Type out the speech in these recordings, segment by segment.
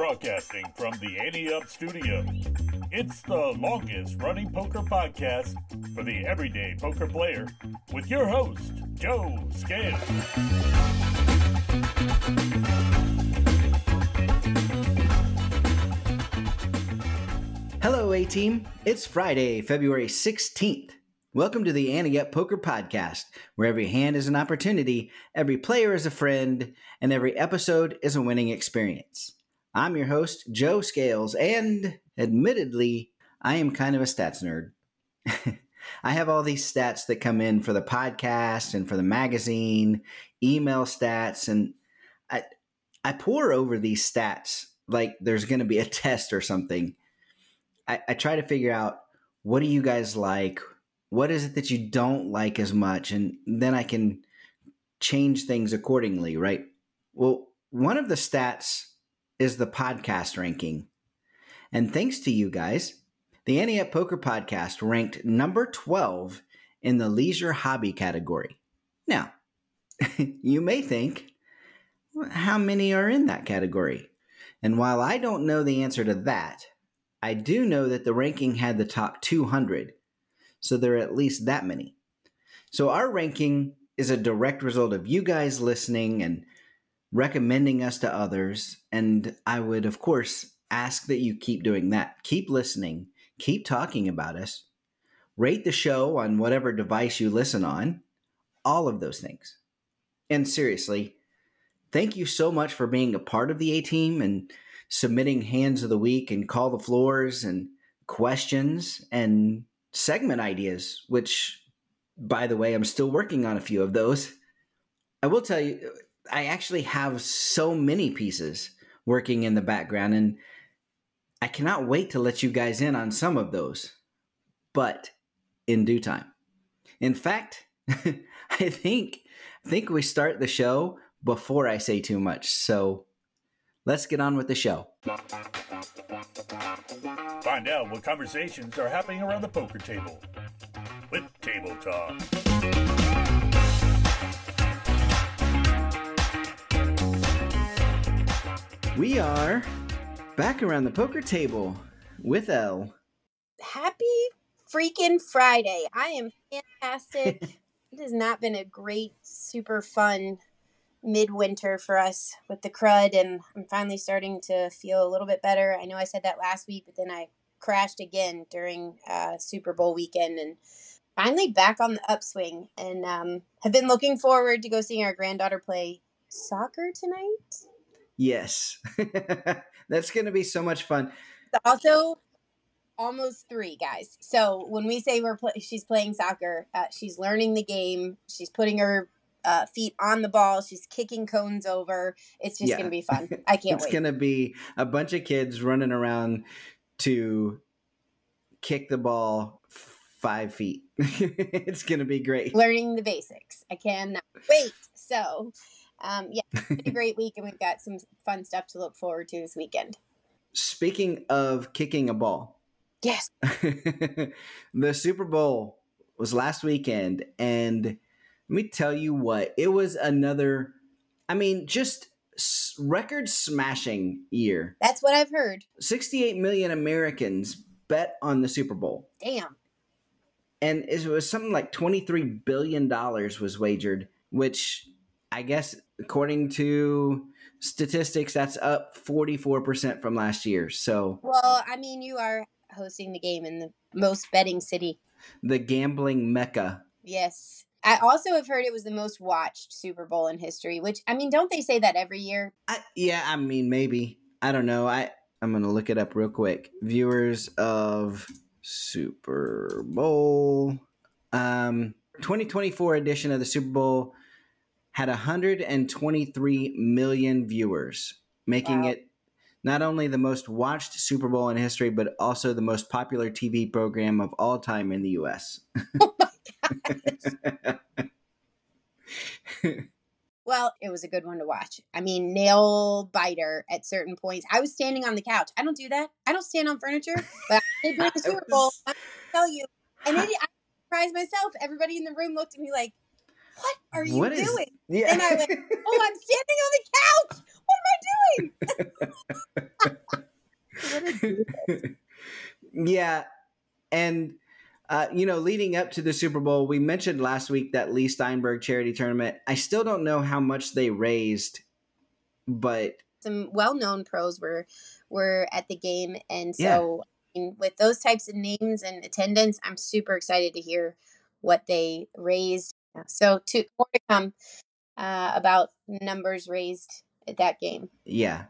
Broadcasting from the Ante Up Studio. It's the longest running poker podcast for the everyday poker player with your host, Joe Scales. Hello, A Team. It's Friday, February 16th. Welcome to the Ante Up Poker Podcast, where every hand is an opportunity, every player is a friend, and every episode is a winning experience. I'm your host, Joe Scales, and admittedly, I am kind of a stats nerd. I have all these stats that come in for the podcast and for the magazine, email stats, and I I pour over these stats like there's going to be a test or something. I, I try to figure out what do you guys like, what is it that you don't like as much, and then I can change things accordingly, right? Well, one of the stats is the podcast ranking. And thanks to you guys, the Ante Up Poker podcast ranked number 12 in the leisure hobby category. Now, you may think, how many are in that category? And while I don't know the answer to that, I do know that the ranking had the top 200. So there are at least that many. So our ranking is a direct result of you guys listening and recommending us to others. And I would, of course, ask that you keep doing that. Keep listening, keep talking about us, rate the show on whatever device you listen on, all of those things. And seriously, thank you so much for being a part of the A team and submitting hands of the week and call the floors and questions and segment ideas, which, by the way, I'm still working on a few of those. I will tell you, I actually have so many pieces working in the background, and I cannot wait to let you guys in on some of those, but in due time. In fact, I think I think we start the show before I say too much. So let's get on with the show. Find out what conversations are happening around the poker table with Table Talk. We are back around the poker table with Elle. Happy freaking Friday. I am fantastic. it has not been a great, super fun midwinter for us with the crud, and I'm finally starting to feel a little bit better. I know I said that last week, but then I crashed again during uh, Super Bowl weekend and finally back on the upswing and um, have been looking forward to go seeing our granddaughter play soccer tonight. Yes. That's going to be so much fun. Also, almost three guys. So when we say we're pl- she's playing soccer, uh, she's learning the game. She's putting her uh, feet on the ball. She's kicking cones over. It's just Yeah. going to be fun. I can't it's wait. going to be a bunch of kids running around to kick the ball five feet. it's going to be great. Learning the basics. I cannot wait. So, um, yeah, it's been a great week, and we've got some fun stuff to look forward to this weekend. Speaking of kicking a ball, Yes. the Super Bowl was last weekend, and let me tell you what, it was another, I mean, just s- record smashing year. That's what I've heard. 68 million Americans bet on the Super Bowl. Damn. And it was something like $23 billion was wagered, which I guess, according to statistics, that's up 44% from last year. So Well, I mean, you are hosting the game in the most betting city. the gambling mecca. Yes. I also have heard it was the most watched Super Bowl in history, which I mean, don't they say that every year? I, yeah, I mean, maybe. I don't know. I, I'm going to look it up real quick. Viewers of Super Bowl. Um, 2024 edition of the Super Bowl had 123 million viewers, making Wow. it not only the most watched Super Bowl in history, but also the most popular TV program of all time in the U.S. Oh Well, it was a good one to watch. I mean, nail biter at certain points. I was standing on the couch. I don't do that. I don't stand on furniture, but I did during the Super Bowl. I tell you, and it, I surprised myself. Everybody in the room looked at me like, "What are you What is- doing?" yeah. And I went, "Oh, I'm standing on the couch. What am I doing? yeah, and uh, you know, leading up to the Super Bowl, we mentioned last week that Leigh Steinberg charity tournament. I still don't know how much they raised, but some well-known pros were were at the game, and so yeah. with those types of names and attendance, I'm super excited to hear what they raised. So, to more to come uh, about numbers raised at that game. Yeah.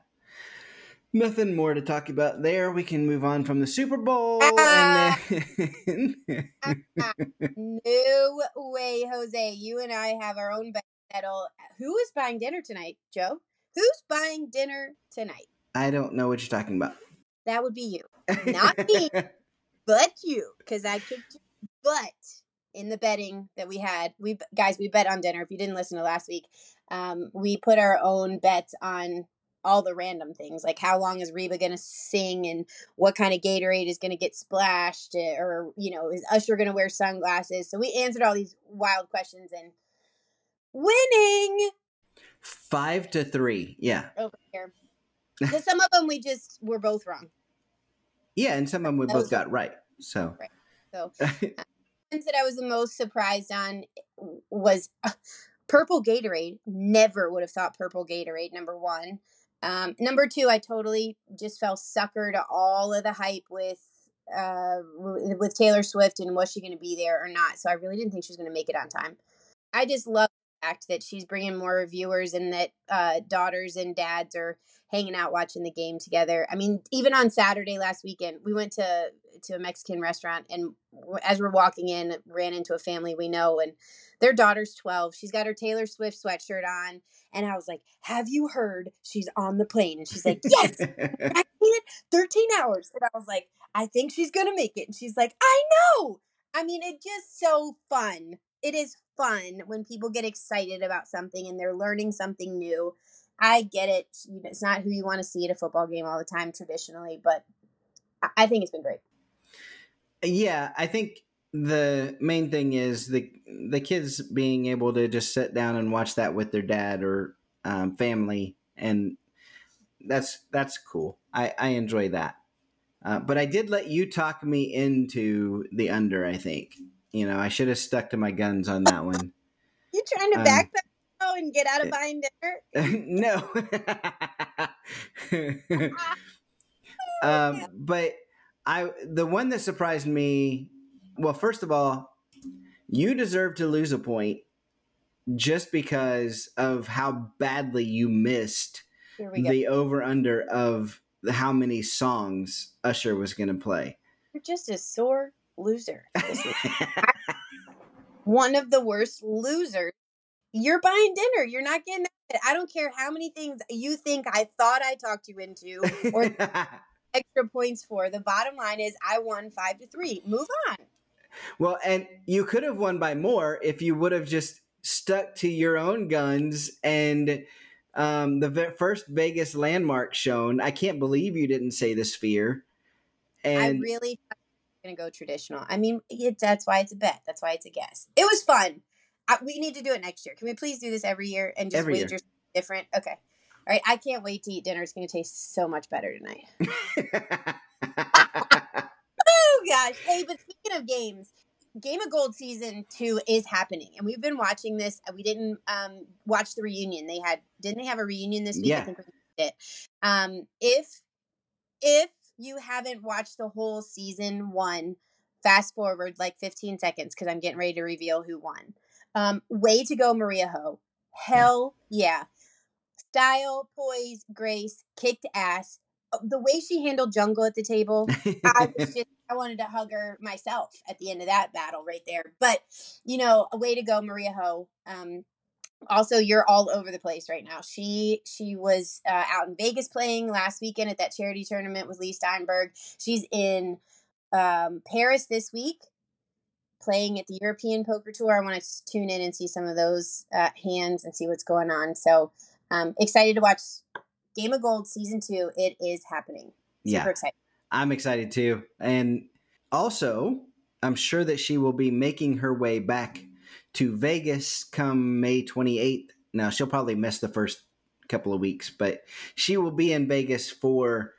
Nothing more to talk about there. We can move on from the Super Bowl. Ah! And then... no way, Jose. You and I have our own battle. Who is buying dinner tonight, Joe? Who's buying dinner tonight? I don't know what you're talking about. That would be you. Not me, but you, because I kicked you. But in the betting that we had, we guys, we bet on dinner. If you didn't listen to last week, um, we put our own bets on all the random things like how long is Reba going to sing and what kind of Gatorade is going to get splashed eh, or you know is Usher going to wear sunglasses so we answered all these wild questions and winning 5 to 3 yeah over here some of them we just were both wrong yeah and some of them we both got right so right. so uh, that I was the most surprised on was uh, purple Gatorade. Never would have thought purple Gatorade. Number one. Um, number two, I totally just fell sucker to all of the hype with uh, with Taylor Swift and was she going to be there or not. So I really didn't think she was going to make it on time. I just love fact that she's bringing more viewers and that uh, daughters and dads are hanging out watching the game together. I mean, even on Saturday last weekend, we went to to a Mexican restaurant and as we're walking in, ran into a family we know and their daughter's 12. She's got her Taylor Swift sweatshirt on and I was like, "Have you heard she's on the plane?" And she's like, "Yes." 13 hours and I was like, "I think she's going to make it." And she's like, "I know." I mean, it's just so fun. It is fun when people get excited about something and they're learning something new I get it. It's not who you want to see at a football game all the time traditionally, but I think it's been great. Yeah, I think the main thing is the the kids being able to just sit down and watch that with their dad or um, family, and that's that's cool. I I enjoy that. Uh, but I did let you talk me into the under. I think you know I should have stuck to my guns on that one. you trying to um, back that and get out of buying dinner? no. um, but I the one that surprised me. Well, first of all, you deserve to lose a point just because of how badly you missed the over under of how many songs Usher was going to play. You're just as sore loser. one of the worst losers you're buying dinner. You're not getting that. I don't care how many things you think I thought I talked you into or extra points for. The bottom line is I won five to three. Move on. Well, and you could have won by more if you would have just stuck to your own guns and um, the first Vegas landmark shown. I can't believe you didn't say the sphere. And I really going to go traditional. I mean, it, that's why it's a bet. That's why it's a guess. It was fun. I, we need to do it next year. Can we please do this every year and just every wager year. different? Okay. All right. I can't wait to eat dinner. It's going to taste so much better tonight. oh gosh. Hey, but speaking of games, Game of Gold season two is happening, and we've been watching this. We didn't um, watch the reunion. They had didn't they have a reunion this week? Yeah. I think we did. Um, if if you haven't watched the whole season one, fast forward like 15 seconds because I'm getting ready to reveal who won. Um, way to go, Maria Ho. Hell yeah. Style, poise, grace, kicked ass. Uh, the way she handled Jungle at the table, I was just I wanted to hug her myself at the end of that battle right there. But you know, a way to go, Maria Ho. Um, also, you're all over the place right now. She she was uh, out in Vegas playing last weekend at that charity tournament with Leigh Steinberg. She's in um, Paris this week playing at the European Poker Tour. I want to tune in and see some of those uh, hands and see what's going on. So um, excited to watch Game of Gold season two. It is happening. Super yeah, excited. I'm excited too, and also I'm sure that she will be making her way back to Vegas come May 28th. Now she'll probably miss the first couple of weeks, but she will be in Vegas for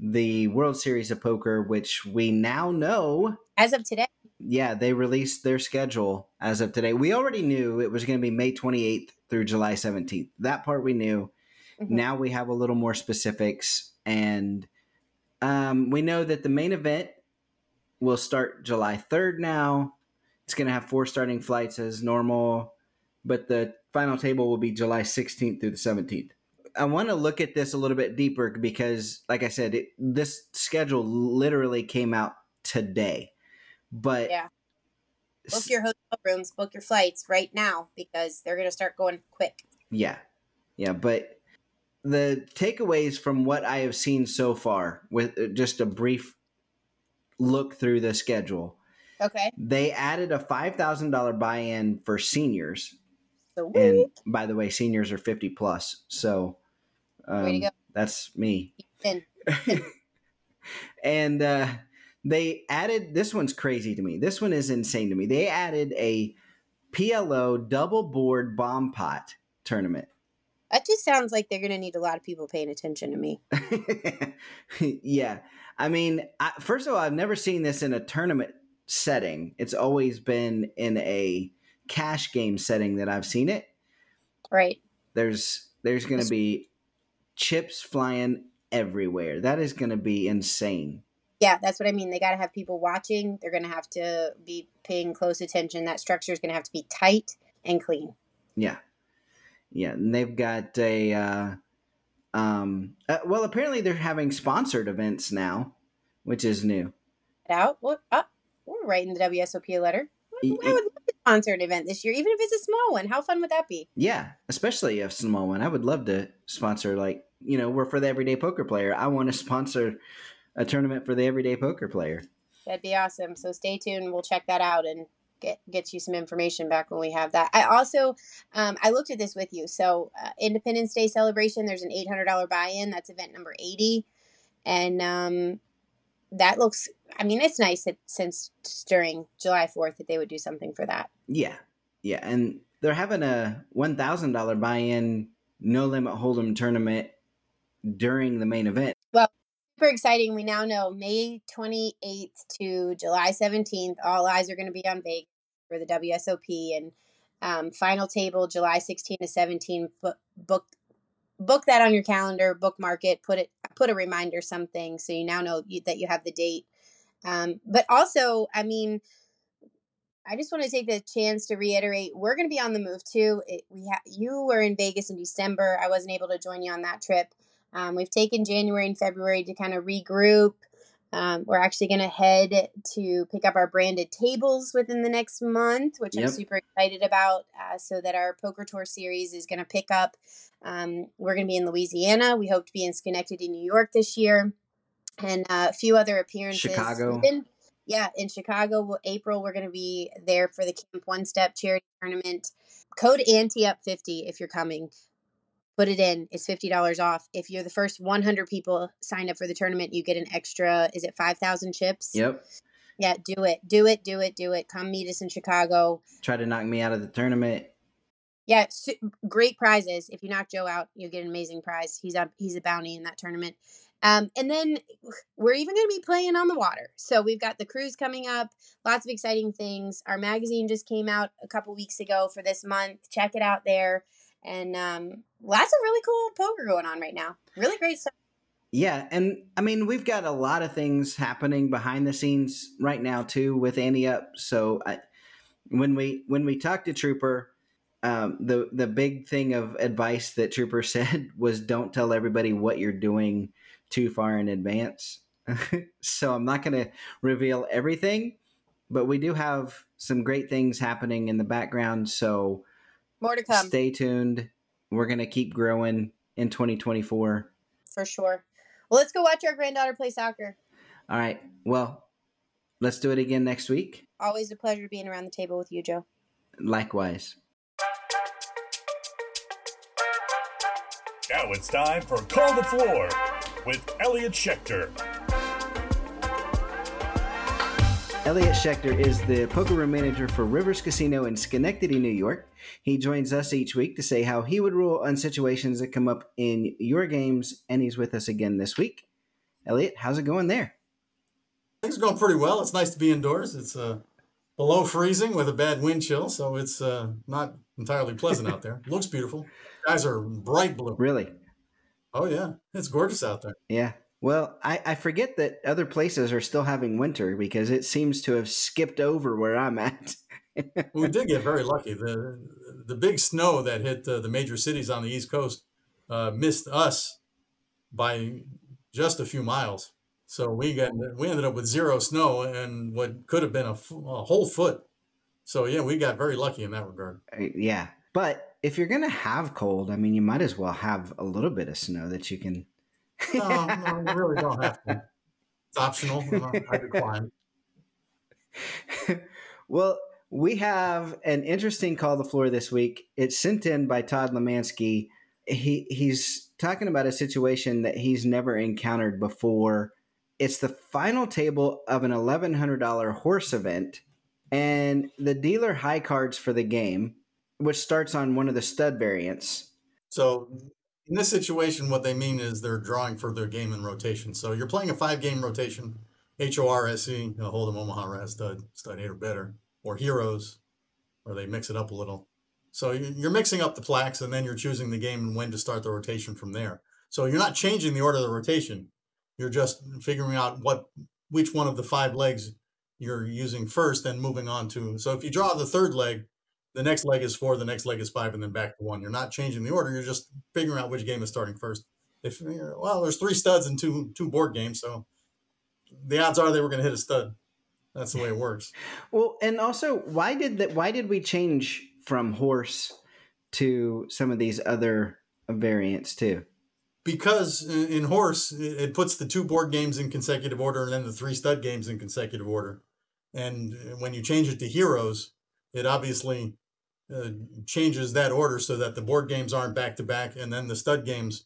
the World Series of Poker, which we now know. As of today. Yeah, they released their schedule as of today. We already knew it was going to be May 28th through July 17th. That part we knew. Mm-hmm. Now we have a little more specifics, and um, we know that the main event will start July 3rd now. It's going to have four starting flights as normal, but the final table will be July 16th through the 17th. I want to look at this a little bit deeper because, like I said, it, this schedule literally came out today. But yeah, book your hotel rooms, book your flights right now because they're going to start going quick. Yeah, yeah, but the takeaways from what I have seen so far, with uh, just a brief look through the schedule. Okay. They added a five thousand dollar buy-in for seniors. Sweet. And by the way, seniors are fifty plus, so um, Way to go. that's me. and uh, they added this one's crazy to me. This one is insane to me. They added a PLO double board bomb pot tournament. That just sounds like they're going to need a lot of people paying attention to me. yeah. I mean, I, first of all, I've never seen this in a tournament setting. It's always been in a cash game setting that I've seen it. Right. There's there's going to be chips flying everywhere. That is going to be insane. Yeah, that's what I mean. They got to have people watching. They're going to have to be paying close attention. That structure is going to have to be tight and clean. Yeah. Yeah, and they've got a uh, um uh, well apparently they're having sponsored events now, which is new. Out. What oh, we're writing the WSOP letter. I would love a sponsored event this year, even if it's a small one. How fun would that be? Yeah, especially a small one. I would love to sponsor like you know, we're for the everyday poker player. I want to sponsor a tournament for the everyday poker player. That'd be awesome. So stay tuned. We'll check that out and get get you some information back when we have that. I also um, I looked at this with you. So uh, Independence Day celebration. There's an eight hundred dollar buy in. That's event number eighty, and um, that looks. I mean, it's nice that since during July fourth that they would do something for that. Yeah, yeah, and they're having a one thousand dollar buy in no limit hold'em tournament during the main event. Well, super exciting. We now know May 28th to July 17th, all eyes are going to be on Vegas for the WSOP and um, final table July 16 to 17. Book, book book that on your calendar, bookmark it, put it put a reminder something so you now know you, that you have the date. Um, but also, I mean, I just want to take the chance to reiterate we're going to be on the move too. It, we ha- you were in Vegas in December. I wasn't able to join you on that trip. Um, we've taken January and February to kind of regroup. Um, we're actually going to head to pick up our branded tables within the next month, which yep. I'm super excited about. Uh, so that our poker tour series is going to pick up. Um, we're going to be in Louisiana. We hope to be in Schenectady, New York this year, and uh, a few other appearances. Chicago. In, yeah, in Chicago, April, we're going to be there for the Camp One Step charity tournament. Code Ante Up 50 if you're coming put it in. It's fifty dollars off. If you're the first one hundred people signed up for the tournament, you get an extra. Is it five thousand chips? Yep. Yeah, do it, do it, do it, do it. Come meet us in Chicago. Try to knock me out of the tournament. Yeah, great prizes. If you knock Joe out, you get an amazing prize. He's a he's a bounty in that tournament. Um, and then we're even going to be playing on the water. So we've got the cruise coming up, lots of exciting things. Our magazine just came out a couple weeks ago for this month. Check it out there and um, lots of really cool poker going on right now. Really great stuff. Yeah, and I mean we've got a lot of things happening behind the scenes right now too with Ante Up. So I, when we when we talked to Trooper, um, the the big thing of advice that Trooper said was don't tell everybody what you're doing too far in advance. so I'm not going to reveal everything, but we do have some great things happening in the background. So more to come. Stay tuned. We're going to keep growing in 2024. For sure. Well, let's go watch our granddaughter play soccer. All right. Well, let's do it again next week. Always a pleasure being around the table with you, Joe. Likewise. Now it's time for Call the Floor with Elliot Schechter. Elliot Schechter is the poker room manager for Rivers Casino in Schenectady, New York. He joins us each week to say how he would rule on situations that come up in your games, and he's with us again this week. Elliot, how's it going there? Things are going pretty well. It's nice to be indoors. It's uh, below freezing with a bad wind chill, so it's uh, not entirely pleasant out there. Looks beautiful. Skies are bright blue. Really? Oh yeah, it's gorgeous out there. Yeah. Well, I, I forget that other places are still having winter because it seems to have skipped over where I'm at. we did get very lucky. The the big snow that hit the, the major cities on the East Coast uh, missed us by just a few miles. So we got we ended up with zero snow and what could have been a, a whole foot. So yeah, we got very lucky in that regard. Uh, yeah, but if you're gonna have cold, I mean, you might as well have a little bit of snow that you can. No, no, you really don't have to. It's optional. I decline. well, we have an interesting call the floor this week. It's sent in by Todd Lemansky. He he's talking about a situation that he's never encountered before. It's the final table of an eleven hundred dollar horse event, and the dealer high cards for the game, which starts on one of the stud variants. So in this situation, what they mean is they're drawing for their game in rotation. So you're playing a five game rotation, H O R S E, Hold'em Omaha Razz Stud, Stud Eight or better or heroes, or they mix it up a little. So you're mixing up the plaques, and then you're choosing the game and when to start the rotation from there. So you're not changing the order of the rotation. You're just figuring out what which one of the five legs you're using first, and moving on to. So if you draw the third leg, the next leg is four, the next leg is five, and then back to one. You're not changing the order. You're just figuring out which game is starting first. If well, there's three studs and two two board games, so the odds are they were going to hit a stud. That's the way it works. well, and also, why did that? Why did we change from horse to some of these other variants too? Because in horse, it puts the two board games in consecutive order, and then the three stud games in consecutive order. And when you change it to heroes, it obviously uh, changes that order so that the board games aren't back to back, and then the stud games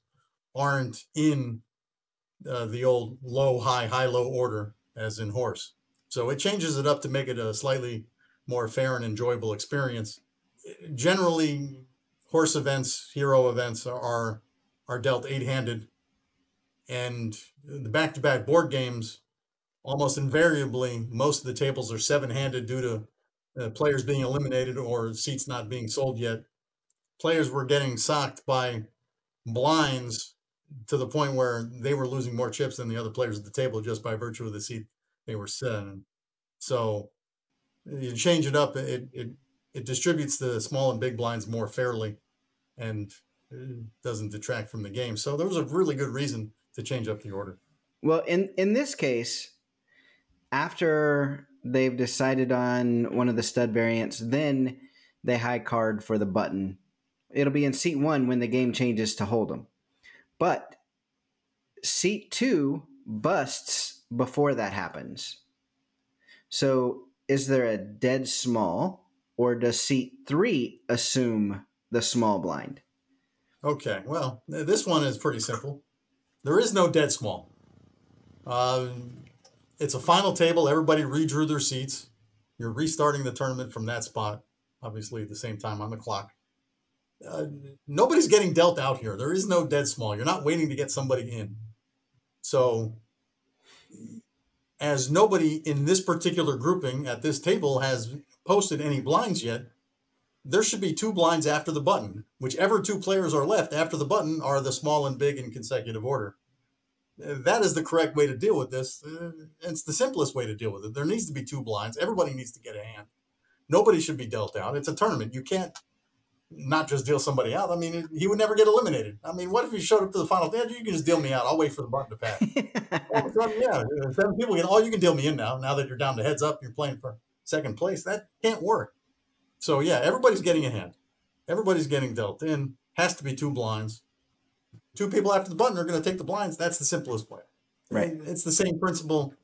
aren't in uh, the old low, high, high, low order as in horse. So it changes it up to make it a slightly more fair and enjoyable experience. Generally, horse events, hero events are are dealt eight-handed, and the back-to-back board games, almost invariably, most of the tables are seven-handed due to uh, players being eliminated or seats not being sold yet. Players were getting socked by blinds to the point where they were losing more chips than the other players at the table just by virtue of the seat they were seven. So you change it up, it, it, it distributes the small and big blinds more fairly and doesn't detract from the game. So there was a really good reason to change up the order. Well, in, in this case, after they've decided on one of the stud variants, then they high card for the button. It'll be in seat one when the game changes to Hold'em. But seat two busts before that happens. So is there a dead small, or does seat three assume the small blind? Okay, well, this one is pretty simple. There is no dead small. Uh, it's a final table. Everybody redrew their seats. You're restarting the tournament from that spot, obviously at the same time on the clock. Uh, nobody's getting dealt out here. There is no dead small. You're not waiting to get somebody in. So as nobody in this particular grouping at this table has posted any blinds yet, there should be two blinds after the button. Whichever two players are left after the button are the small and big in consecutive order. That is the correct way to deal with this. Uh, it's the simplest way to deal with it. There needs to be two blinds. Everybody needs to get a hand. Nobody should be dealt out. It's a tournament. You can't not just deal somebody out. I mean, he would never get eliminated. I mean, what if he showed up to the final? Yeah, you can just deal me out. I'll wait for the button to pass. all of a sudden, yeah, seven people get. Oh, you can deal me in now. Now that you're down to heads up, you're playing for second place. That can't work. So yeah, everybody's getting a hand. Everybody's getting dealt in. Has to be two blinds. Two people after the button are going to take the blinds. That's the simplest way. Right. And it's the same principle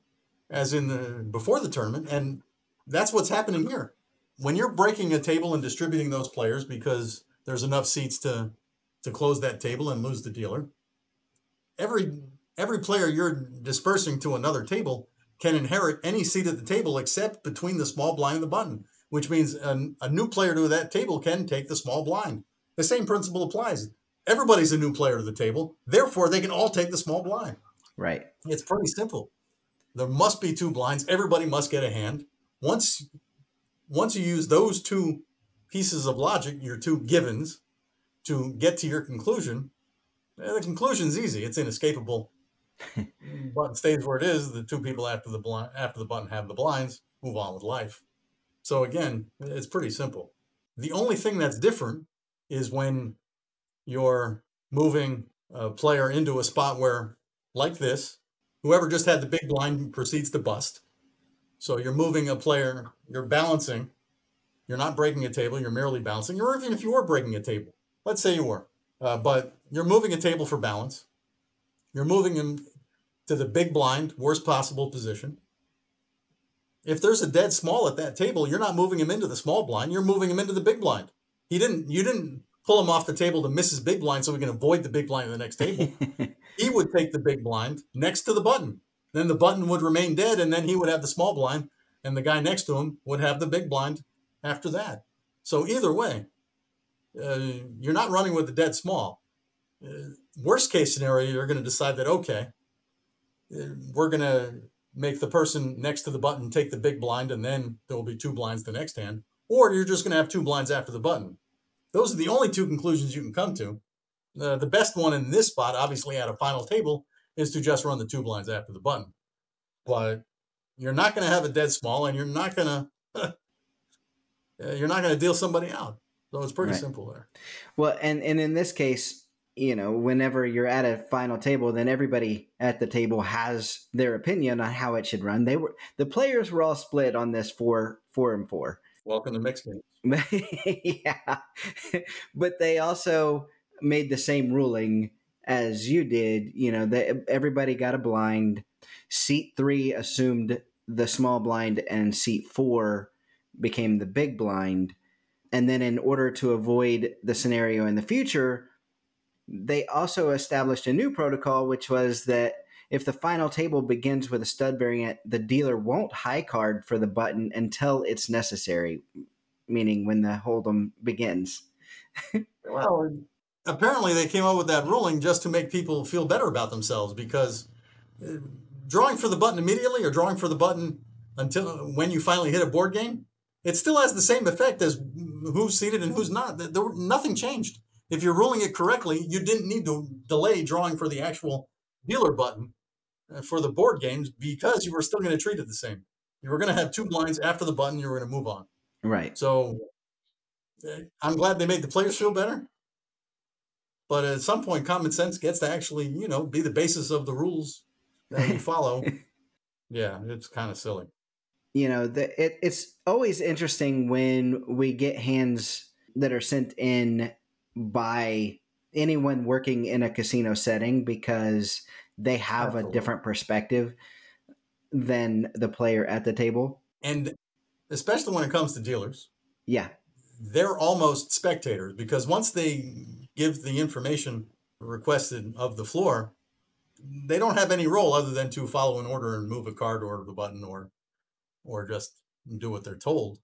as in the before the tournament, and that's what's happening here when you're breaking a table and distributing those players because there's enough seats to to close that table and lose the dealer, every every player you're dispersing to another table can inherit any seat at the table except between the small blind and the button, which means a, a new player to that table can take the small blind. The same principle applies. Everybody's a new player to the table, therefore, they can all take the small blind. Right. It's pretty simple. There must be two blinds. Everybody must get a hand. Once, once you use those two pieces of logic, your two givens, to get to your conclusion, eh, the conclusion's easy. It's inescapable. button stays where it is. The two people after the blind after the button have the blinds. Move on with life. So again, it's pretty simple. The only thing that's different is when you're moving a player into a spot where, like this, whoever just had the big blind proceeds to bust. So you're moving a player, you're balancing. You're not breaking a table, you're merely balancing. Or even if you were breaking a table, let's say you were, uh, but you're moving a table for balance. You're moving him to the big blind, worst possible position. If there's a dead small at that table, you're not moving him into the small blind, you're moving him into the big blind. He didn't you didn't pull him off the table to miss his big blind so we can avoid the big blind in the next table. he would take the big blind next to the button. Then the button would remain dead, and then he would have the small blind, and the guy next to him would have the big blind after that. So either way, uh, you're not running with the dead small. Uh, worst case scenario, you're going to decide that okay, uh, we're going to make the person next to the button take the big blind, and then there will be two blinds the next hand, or you're just going to have two blinds after the button. Those are the only two conclusions you can come to. Uh, the best one in this spot, obviously at a final table, is to just run the two blinds after the button. But you're not going to have a dead small, and you're not going to you're not going to deal somebody out. So it's pretty right. simple there. Well, and and in this case, you know, whenever you're at a final table, then everybody at the table has their opinion on how it should run. They were the players were all split on this four four and four. Welcome to mixed yeah, but they also made the same ruling as you did. You know, that everybody got a blind. Seat three assumed the small blind, and seat four became the big blind. And then, in order to avoid the scenario in the future, they also established a new protocol, which was that if the final table begins with a stud variant, the dealer won't high card for the button until it's necessary, meaning when the hold'em begins. well, apparently they came up with that ruling just to make people feel better about themselves because uh, drawing for the button immediately or drawing for the button until when you finally hit a board game, it still has the same effect as who's seated and who's not. There, nothing changed. If you're ruling it correctly, you didn't need to delay drawing for the actual dealer button for the board games because you were still going to treat it the same. You were going to have two blinds after the button. You were going to move on. Right. So uh, I'm glad they made the players feel better. But at some point, common sense gets to actually, you know, be the basis of the rules that you follow. yeah, it's kind of silly you know, the, it, it's always interesting when we get hands that are sent in by anyone working in a casino setting because they have Absolutely. a different perspective than the player at the table. And especially when it comes to dealers. Yeah. They're almost spectators because once they give the information requested of the floor, they don't have any role other than to follow an order and move a card or the button or or just do what they're told.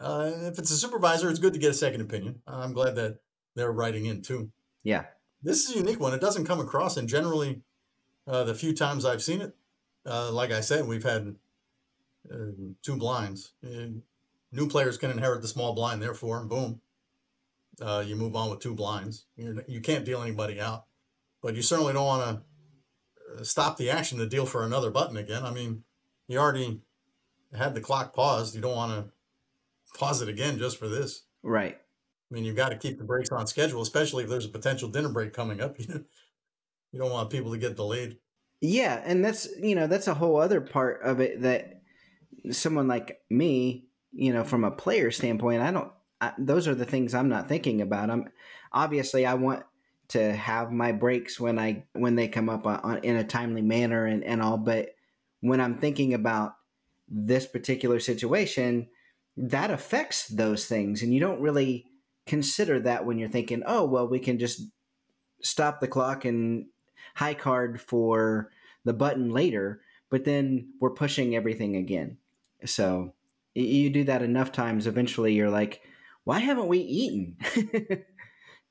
Uh, if it's a supervisor, it's good to get a second opinion. I'm glad that they're writing in too. Yeah. This is a unique one. It doesn't come across, and generally, uh, the few times I've seen it, uh, like I said, we've had uh, two blinds. new players can inherit the small blind, therefore, boom, uh, you move on with two blinds. You're, you can not deal anybody out, but you certainly don't want to uh, stop the action to deal for another button again. I mean, you already had the clock paused. You don't want to pause it again just for this. Right. I mean, you've got to keep the breaks on schedule, especially if there's a potential dinner break coming up. You don't want people to get delayed. Yeah, and that's you know that's a whole other part of it that someone like me, you know, from a player standpoint, I don't. I, those are the things I'm not thinking about. I'm obviously I want to have my breaks when I when they come up on, in a timely manner and and all, but when I'm thinking about this particular situation, that affects those things. And you don't really consider that when you're thinking, oh, well, we can just stop the clock and high card for the button later. but then we're pushing everything again. So you do that enough times, eventually you're like, why haven't we eaten?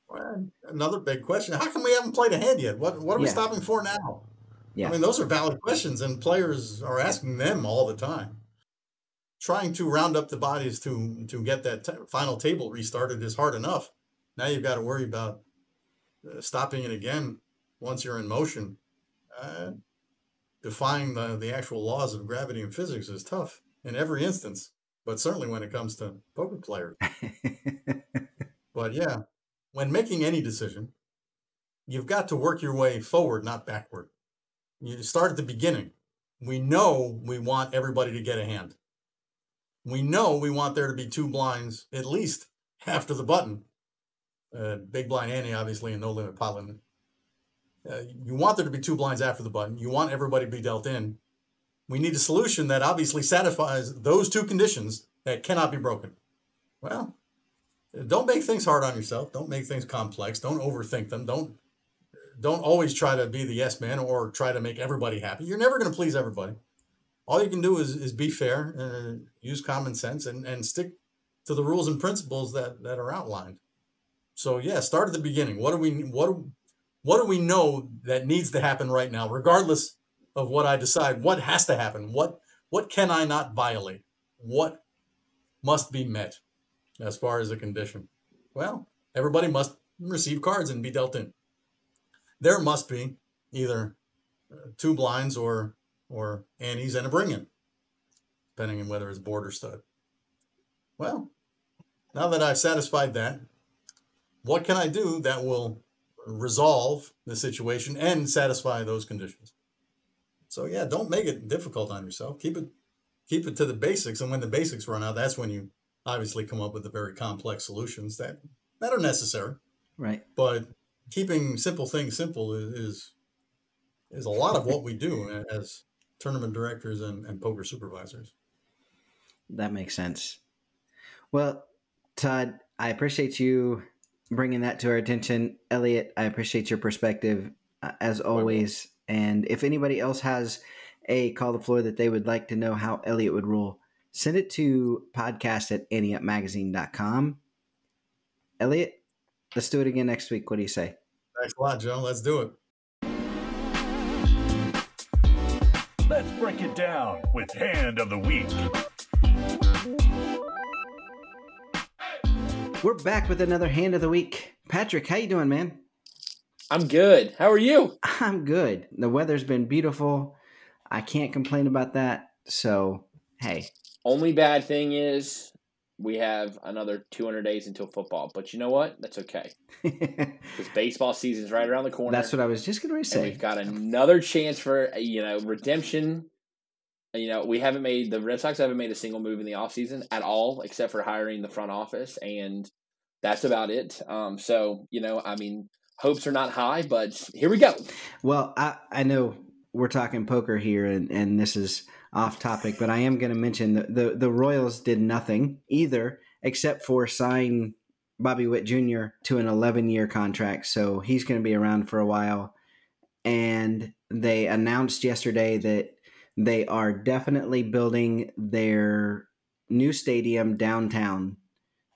well, another big question: How come we haven't played a hand yet? What What are we Yeah. stopping for now? Yeah. I mean, those are valid questions, and players are asking them all the time. Trying to round up the bodies to to get that t- final table restarted is hard enough. Now you've got to worry about uh, stopping it again once you're in motion. Uh, defying the, the actual laws of gravity and physics is tough in every instance, but certainly when it comes to poker players. But yeah, when making any decision, you've got to work your way forward, not backward. You start at the beginning. We know we want everybody to get a hand. We know we want there to be two blinds at least after the button. Uh, big blind ante, obviously, and no limit pot limit. Uh, you want there to be two blinds after the button. You want everybody to be dealt in. We need a solution that obviously satisfies those two conditions that cannot be broken. Well, don't make things hard on yourself. Don't make things complex. Don't overthink them. Don't don't always try to be the yes man or try to make everybody happy. You're never going to please everybody. All you can do is, is be fair, uh, use common sense, and, and stick to the rules and principles that, that are outlined. So yeah, start at the beginning. What do we what what do we know that needs to happen right now, regardless of what I decide? What has to happen? What what can I not violate? What must be met as far as a condition? Well, everybody must receive cards and be dealt in. There must be either uh, two blinds or or antes and a bring in, depending on whether it's board or stud. Well, now that I've satisfied that, what can I do that will resolve the situation and satisfy those conditions? So yeah, don't make it difficult on yourself. Keep it keep it to the basics, and when the basics run out, that's when you obviously come up with the very complex solutions that that are necessary. right. But keeping simple things simple is is, a lot of what we do as tournament directors and, and poker supervisors. That makes sense. Well, Todd, I appreciate you bringing that to our attention. Elliot, I appreciate your perspective uh, as always. And if anybody else has a call the floor that they would like to know how Elliot would rule, send it to podcast at anteupmagazine.com. Elliot, let's do it again next week. What do you say? Thanks a lot, Joe. Let's do it. Let's break it down with Hand of the Week. We're back with another hand of the week. Patrick, how you doing, man? I'm good. How are you? I'm good. The weather's been beautiful. I can't complain about that. So, hey, Only bad thing is we have another 200 days until football. But you know what? That's okay. Because baseball season's right around the corner. that's what I was just going to and say. we've got another chance for you know redemption. You know, we haven't made the Red Sox haven't made a single move in the offseason at all, except for hiring the front office, and that's about it. Um, so you know, I mean, hopes are not high, but here we go. Well, I, I know we're talking poker here, and, and this is off topic, but I am going to mention that the, the Royals did nothing either except for sign Bobby Witt Jr. to an 11 year contract. So he's going to be around for a while. And they announced yesterday that they are definitely building their new stadium downtown.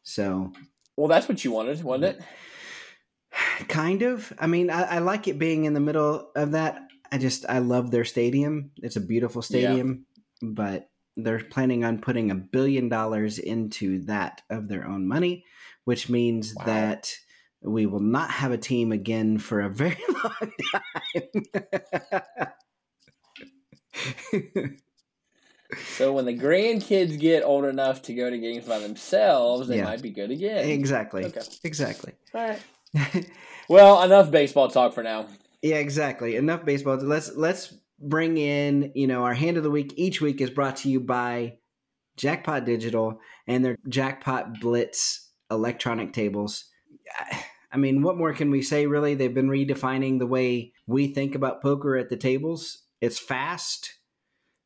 So Well, that's what you wanted, wasn't it? kind of. I mean, I, I like it being in the middle of that. I just I love their stadium. It's a beautiful stadium, but they're planning on putting a billion dollars into that of their own money, which means Wow. that we will not have a team again for a very long time. So when the grandkids get old enough to go to games by themselves, they Yeah. might be good again. exactly. Okay. Exactly. All right. Well, enough baseball talk for now. Yeah, exactly. Enough baseball. Let's let's bring in, you know, our hand of the week. Each week is brought to you by Jackpot Digital and their Jackpot Blitz electronic tables. I mean, what more can we say really? They've been redefining the way we think about poker at the tables. It's fast.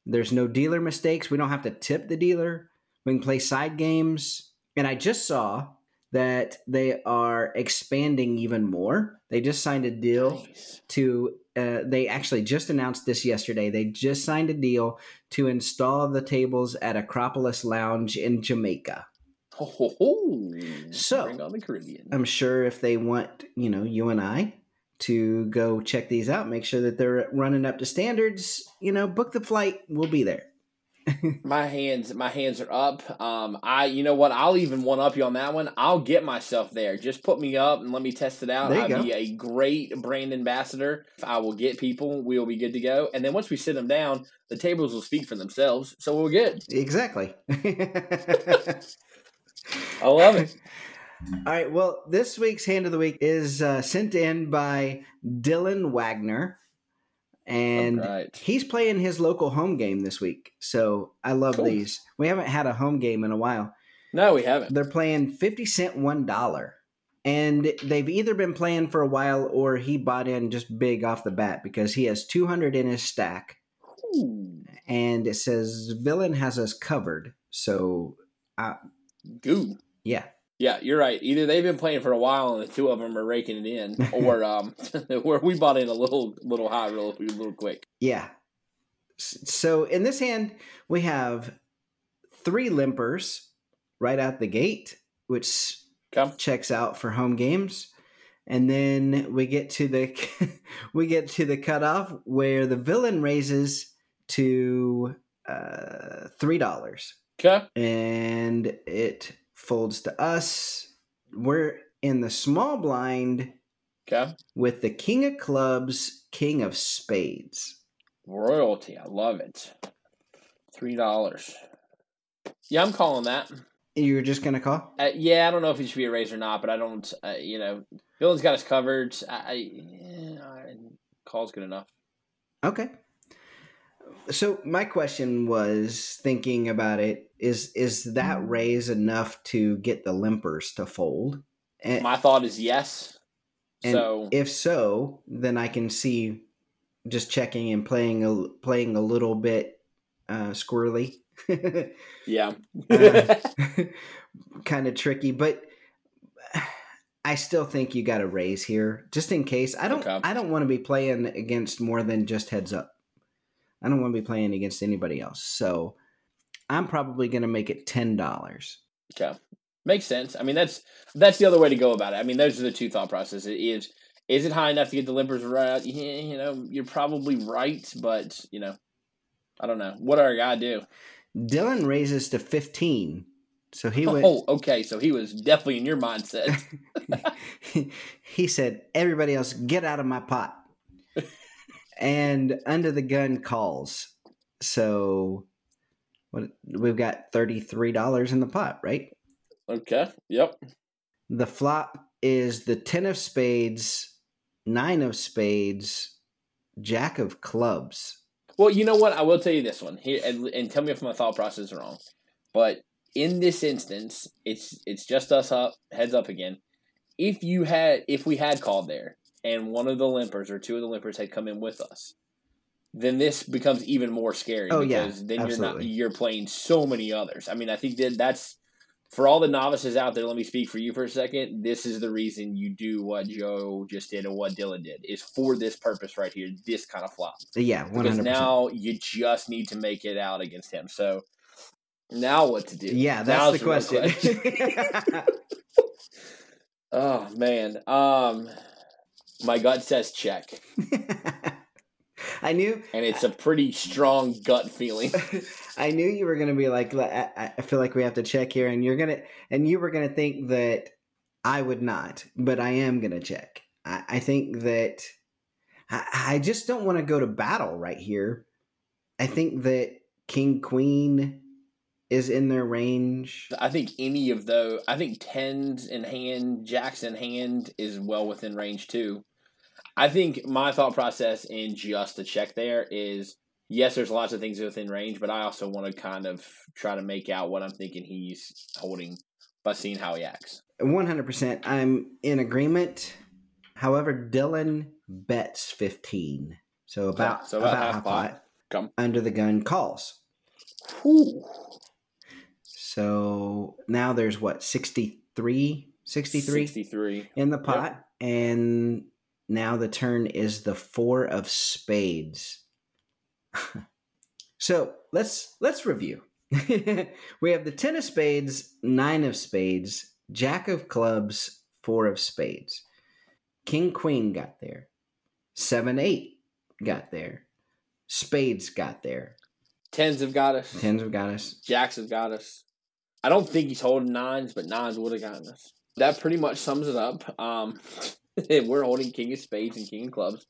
There's no dealer mistakes. We don't have to tip the dealer. We can play side games. And I just saw that they are expanding even more. They just signed a deal Nice. to uh, they actually just announced this yesterday. They just signed a deal to install the tables at Acropolis Lounge in Jamaica. Ho, ho, ho. So- on the Caribbean. I'm sure if they want, you know, you and I to go check these out, make sure that they're running up to standards, you know, book the flight, we'll be there. my hands, my hands are up. Um, I, you know what? I'll even one up you on that one. I'll get myself there. Just put me up and let me test it out. I'll go. be a great brand ambassador. I will get people. We will be good to go. And then once we sit them down, the tables will speak for themselves. So we're good. Exactly. I love it. All right. Well, this week's hand of the week is uh, sent in by Dylan Wagner, and Alright. he's playing his local home game this week. So I love Cool. these. We haven't had a home game in a while. No, we haven't. They're playing fifty cent one dollar, and they've either been playing for a while or he bought in just big off the bat because he has two hundred in his stack, Ooh, and it says villain has us covered. So goo. yeah, Yeah, you're right. Either they've been playing for a while and the two of them are raking it in, or um, where we bought in a little, little high, real, real quick. Yeah. So in this hand, we have three limpers right out the gate, which Okay. checks out for home games. And then we get to the we get to the cutoff where the villain raises to uh, three dollars, Okay. and it folds to us. We're in the small blind Okay. with the king of clubs, king of spades. Royalty. I love it. Three dollars. Yeah, I'm calling that. You're just gonna call? Uh, yeah, I don't know if it should be a raise or not, but I don't. Uh, you know, Villain's got us covered. I, I yeah, I- call's good enough. Okay. So my question was thinking about it is is that raise enough to get the limpers to fold? And, My thought is yes. and so if so, then I can see just checking and playing a playing a little bit uh, squirrely, yeah, Uh, kind of tricky. But I still think you got to raise here, just in case. I don't. Okay. I don't want to be playing against more than just heads up. I don't want to be playing against anybody else. So I'm probably going to make it ten dollars. okay, makes sense. I mean, that's that's the other way to go about it. I mean, those are the two thought processes. It is is it high enough to get the limpers right? Yeah, you know, you're probably right, but you know, I don't know. What our guy do? Dylan raises to fifteen, so he went. Oh, okay. So he was definitely in your mindset. he said, "Everybody else, get out of my pot." And under the gun calls. So, what we've got thirty three dollars in the pot, right? okay. Yep. The flop is the ten of spades, nine of spades, jack of clubs. Well, you know what? I will tell you this one here, and, and tell me if my thought process is wrong. But in this instance, it's it's just us up, heads up again. If you had, if we had called there, and one of the limpers or two of the limpers had come in with us, then this becomes even more scary. Oh, yeah, because then you're not you're playing so many others. I mean, I think that that's for all the novices out there. Let me speak for you for a second. This is the reason you do what Joe just did and what Dylan did is for this purpose right here. This kind of flop Yeah, because hundred percent. now you just need to make it out against him. So now what to do? Yeah, that's the is real question. oh man, um, my gut says check, I knew and it's a pretty strong gut feeling. I knew you were going to be like, I, feel like we have to check here, and you're gonna, and you were going to think that I would not, but I am going to check. I, I think that I, I just don't want to go to battle right here. I think that King Queen is in their range. I think any of those. I think tens in hand, jacks in hand is well within range too. I think my thought process in just the check there is yes, there's lots of things within range, but I also want to kind of try to make out what I'm thinking he's holding by seeing how he acts. One hundred percent. I'm in agreement. However, Dylan bets fifteen, so about so about half pot. Come. under the gun calls. Whew. So now there's what, 63 63 63. in the pot. And now the turn is the four of spades. so let's let's review. we have the ten of spades, nine of spades, jack of clubs, four of spades. King queen got there. Seven eight got there. Spades got there. Tens have got us. Tens have got us. Jacks have got us. I don't think he's holding nines, but nines would have gotten us. That pretty much sums it up. Um, we're holding king of spades and king of clubs.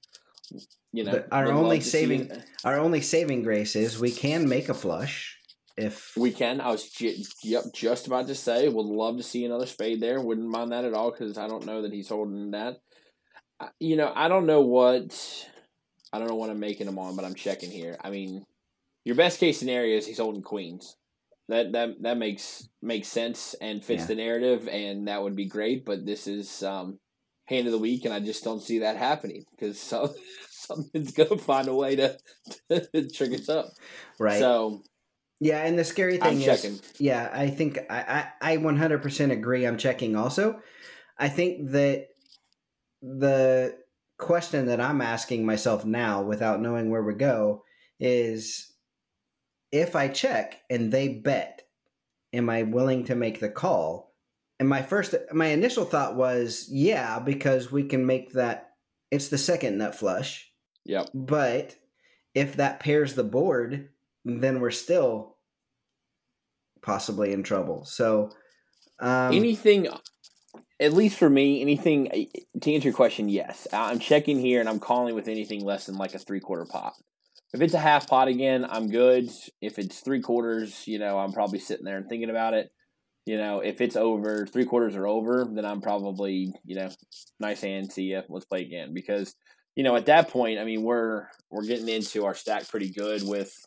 You know, But our only love to see saving- Our only saving grace is we can make a flush if We can. I was ju- yep just about to say. Would love to see another spade there. Wouldn't mind that at all because I don't know that he's holding that. You know, I don't know what. I don't know what I'm making him on, but I'm checking here. I mean, your best case scenario is he's holding queens. That that that makes makes sense and fits Yeah. the narrative, and that would be great. But this is um, hand of the week, and I just don't see that happening because some, something's gonna find a way to, to trick us up. right. So yeah, and the scary I'm thing is, checking. yeah, I think I, I I 100% agree. I'm checking also. I think that the question that I'm asking myself now, without knowing where we go, is if I check and they bet, am I willing to make the call? And my first, my initial thought was, yeah, because we can make that. It's the second nut flush. Yep. But if that pairs the board, then we're still possibly in trouble. So, um, anything at least for me anything to answer your question yes i'm checking here and i'm calling with anything less than like a three quarter pot if it's a half pot again i'm good if it's three quarters you know i'm probably sitting there and thinking about it you know if it's over three quarters are over then i'm probably you know nice hand see ya let's play again because you know at that point i mean we're we're getting into our stack pretty good with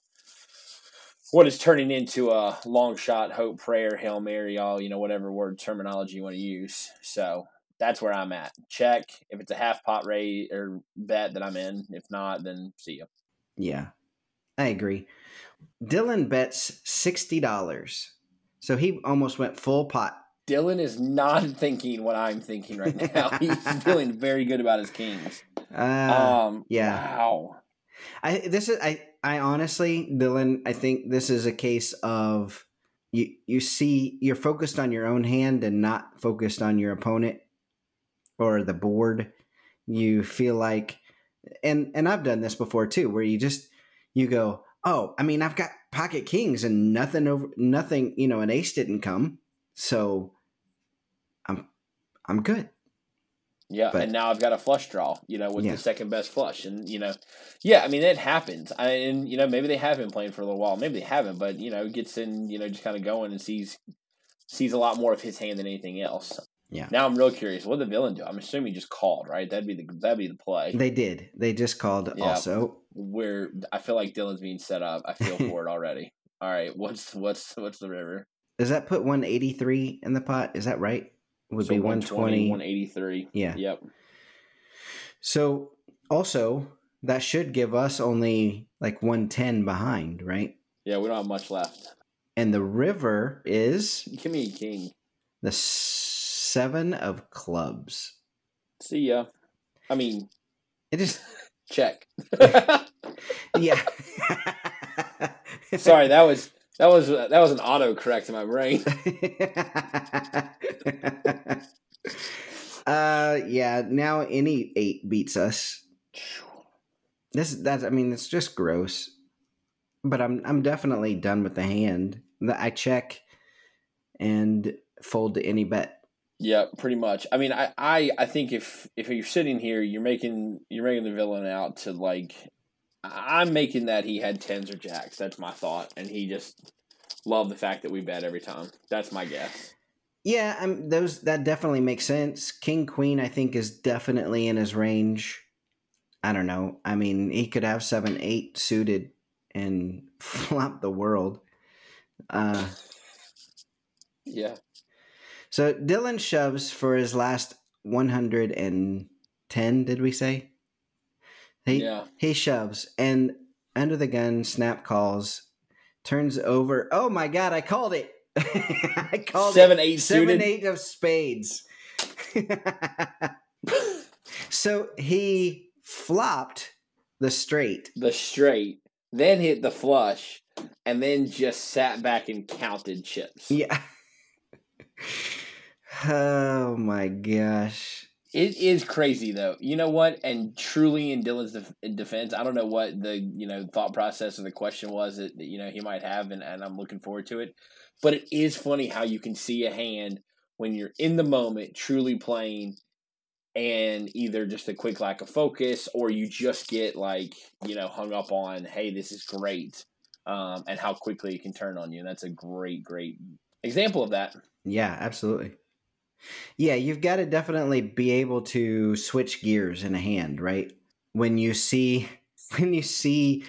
what is turning into a long shot, hope, prayer, hail mary, all you know, whatever word terminology you want to use. So that's where I'm at. Check if it's a half pot rate or bet that I'm in. If not, then see you. Yeah, I agree. Dylan bets sixty dollars, so he almost went full pot. Dylan is not thinking what I'm thinking right now. He's feeling very good about his kings. Uh, Um, yeah. Wow. I this is I I honestly, Dylan, I think this is a case of you you see you're focused on your own hand and not focused on your opponent or the board. You feel like and and I've done this before too where you just you go, "Oh, I mean, I've got pocket kings and nothing over nothing, you know, an ace didn't come. So I'm I'm good." Yeah, But- and now I've got a flush draw, you know, with Yeah. the second best flush, and you know, yeah, I mean it happens, I, and you know maybe they have been playing for a little while, maybe they haven't, but you know it gets in, you know, just kind of going and sees sees a lot more of his hand than anything else. Yeah. Now I'm real curious. What did the villain do? I'm assuming he just called, right? That'd be the that'd be the play. They did. They just called Yeah. also. Where I feel like Dylan's being set up. I feel for it already. All right, what's what's what's the river? Does that put 183 in the pot? Is that right? Would So be 120. 183. Yeah. Yep. So also that should give us only like 110 behind, right? Yeah, we don't have much left. And the river is Give me a king. the seven of clubs. See ya. I mean, It is check. yeah. Sorry, that was that was that was an auto correct in my brain. uh yeah, now any 8 beats us. This that's I mean it's just gross. But I'm I'm definitely done with the hand. I check and fold to any bet. Yeah, pretty much. I mean, I, I, I think if if you're sitting here, you're making you're making the villain out to like, I'm making that he had tens or jacks. That's my thought, and he just loved the fact that we bet every time. That's my guess. Yeah, um, those that definitely makes sense. King Queen, I think, is definitely in his range. I don't know. I mean, he could have seven, eight suited and flop the world. Uh, Yeah. So Dylan shoves for his last one hundred and ten. Did we say? He Yeah. he shoves and under the gun. Snap calls, turns over. Oh my god! I called it. I called it. Seven eight Seven suited. eight of spades. so he flopped the straight. the straight, then hit the flush, and then just sat back and counted chips. Yeah. oh my gosh. It is crazy though. You know what? And truly, in Dylan's def- defense, I don't know what the you know thought process or the question was that, that you know he might have, and, and I'm looking forward to it. But it is funny how you can see a hand when you're in the moment, truly playing, and either just a quick lack of focus, or you just get like you know hung up on, hey, this is great, um, and how quickly it can turn on you. And that's a great, great example of that. Yeah, absolutely. Yeah, you've got to definitely be able to switch gears in a hand, right? When you see when you see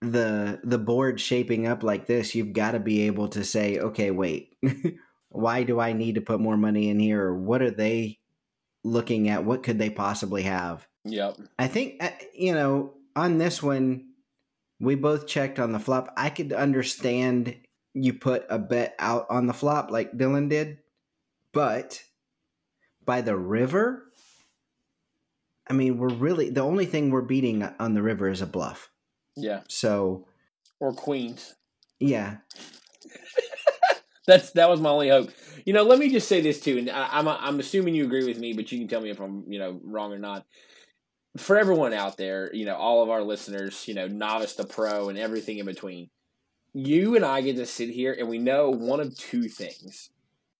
the the board shaping up like this, you've got to be able to say, "Okay, wait. Why do I need to put more money in here or what are they looking at? What could they possibly have?" Yep. I think uh, you know, on this one we both checked on the flop. I could understand you put a bet out on the flop like Dylan did, but by the river, I mean, we're really the only thing we're beating on the river is a bluff. Yeah. So, Or queens. yeah, That's that was my only hope. You know, let me just say this too, and I, I'm I'm assuming you agree with me, but you can tell me if I'm you know wrong or not. For everyone out there, you know, all of our listeners, you know, novice to pro and everything in between, you and I get to sit here and we know one of two things.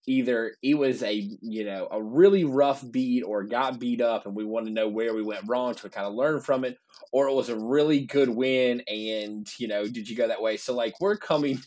Either it was a you know a really rough beat or got beat up and we want to know where we went wrong to kind of learn from it, or it was a really good win and you know did you go that way? So like we're coming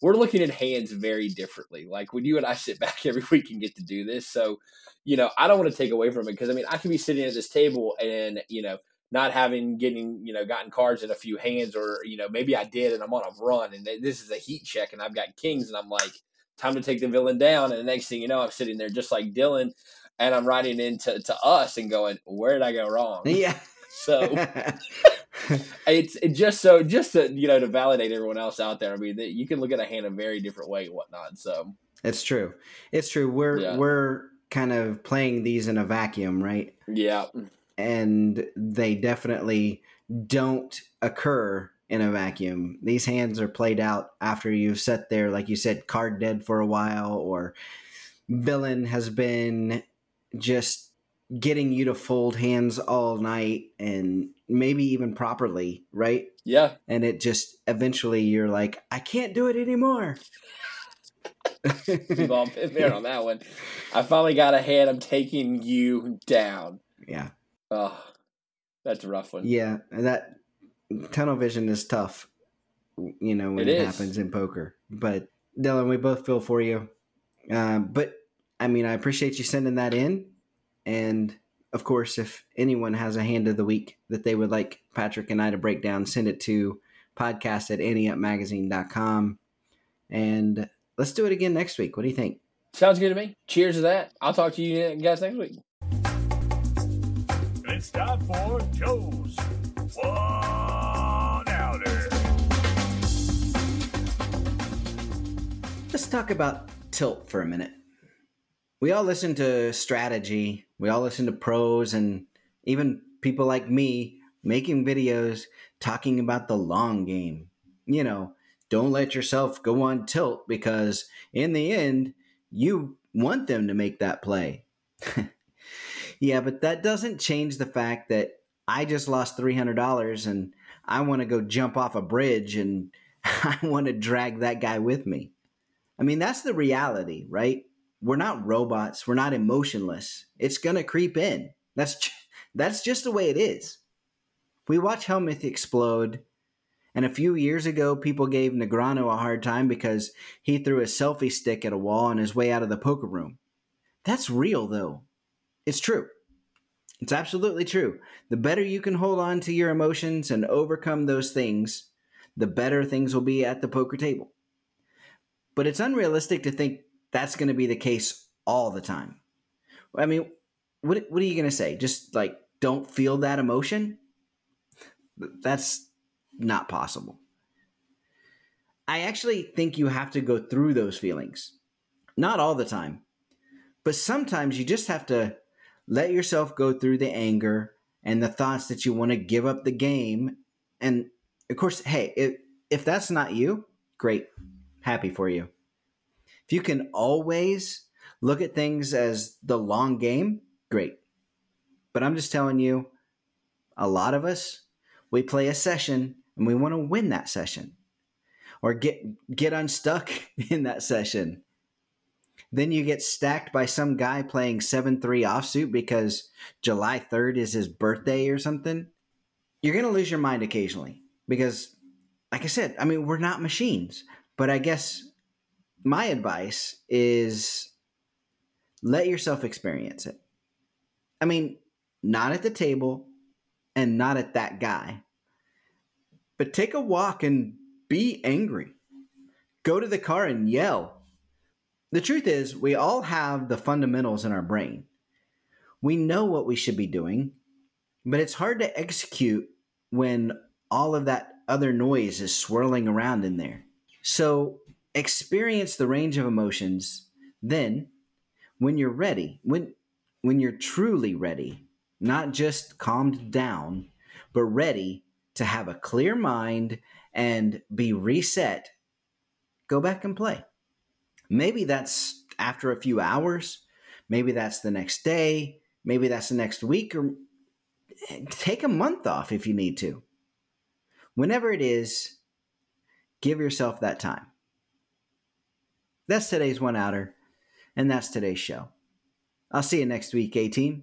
we're looking at hands very differently. Like when you and I sit back every week and get to do this. So, you know, I don't want to take away from it because I mean, I can be sitting at this table and, you know, not having getting, you know, gotten cards in a few hands or, you know, maybe I did and I'm on a run and this is a heat check and I've got kings and I'm like, time to take the villain down. And the next thing you know, I'm sitting there just like Dylan and I'm writing into to us and going, where did I go wrong? yeah. So it's it just so just to you know to validate everyone else out there. I mean, that you can look at a hand a very different way and whatnot. So it's true. It's true. We're Yeah. we're kind of playing these in a vacuum, right? yeah, and they definitely don't occur in a vacuum. These hands are played out after you've sat there, like you said, card dead for a while, or villain has been just getting you to fold hands all night and maybe even properly, right? yeah, And it just eventually you're like, I can't do it anymore. all been there on that one. I finally got a hand. I'm taking you down. yeah. Oh, that's a rough one. Yeah, and that tunnel vision is tough, you know, when It it, happens in poker. But Dylan, we both feel for you. Um, but I mean, I appreciate you sending that in, and of course, if anyone has a hand of the week that they would like Patrick and I to break down, send it to podcast at anteupmagazine.com. And let's do it again next week. What do you think? Sounds good to me. Cheers to that. I'll talk to you guys next week. It's time for Joe's One Outer. Let's talk about tilt for a minute. We all listen to strategy, we all listen to pros, and even people like me making videos talking about the long game. You know, don't let yourself go on tilt because in the end, you want them to make that play. yeah, but that doesn't change the fact that I just lost $300 and I want to go jump off a bridge and I want to drag that guy with me. I mean, that's the reality, right? We're not robots. We're not emotionless. It's to creep in. That's that's just the way it is. We watch Helmuth explode, and a few years ago, people gave Negreanu a hard time because he threw a selfie stick at a wall on his way out of the poker room. That's real, though. It's true. It's absolutely true. The better you can hold on to your emotions and overcome those things, the better things will be at the poker table. But it's unrealistic to think that's going to be the case all the time. I mean, what what are you going to say? Just like don't feel that emotion? That's not possible. I actually think you have to go through those feelings. Not all the time, But sometimes you just have to let yourself go through the anger and the thoughts that you want to give up the game. And of course, hey, if, if that's not you, great. Happy for you. If you can always look at things as the long game, great. But I'm just telling you, a lot of us, we play a session and we want to win that session or get get unstuck in that session. Then you get stacked by some guy playing 7-3 offsuit because July 3rd is his birthday or something. You're going to lose your mind occasionally because like I said, I mean, we're not machines. But I guess my advice is let yourself experience it. I mean, not at the table and not at that guy, but take a walk and be angry. Go to the car and yell. The truth is, we all have the fundamentals in our brain. We know what we should be doing, but it's hard to execute when all of that other noise is swirling around in there. So experience the range of emotions. Then, when you're ready, when when you're truly ready, not just calmed down, but ready to have a clear mind and be reset, go back and play. Maybe that's after a few hours, maybe that's the next day, maybe that's the next week, or eh, take a month off if you need to. Whenever it is, give yourself that time. That's today's one outer, and that's today's show. I'll see you next week, A team.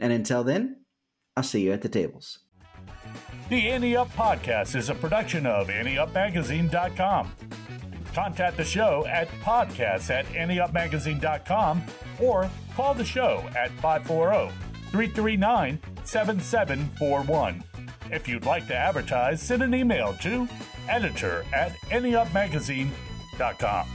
And until then, I'll see you at the tables. The Ante Up Podcast is a production of AnteUpMagazine.com. Contact the show at podcasts at AnteUpMagazine.com or call the show at 540 339 7741. If you'd like to advertise, send an email to editor at AnteUpMagazine.com.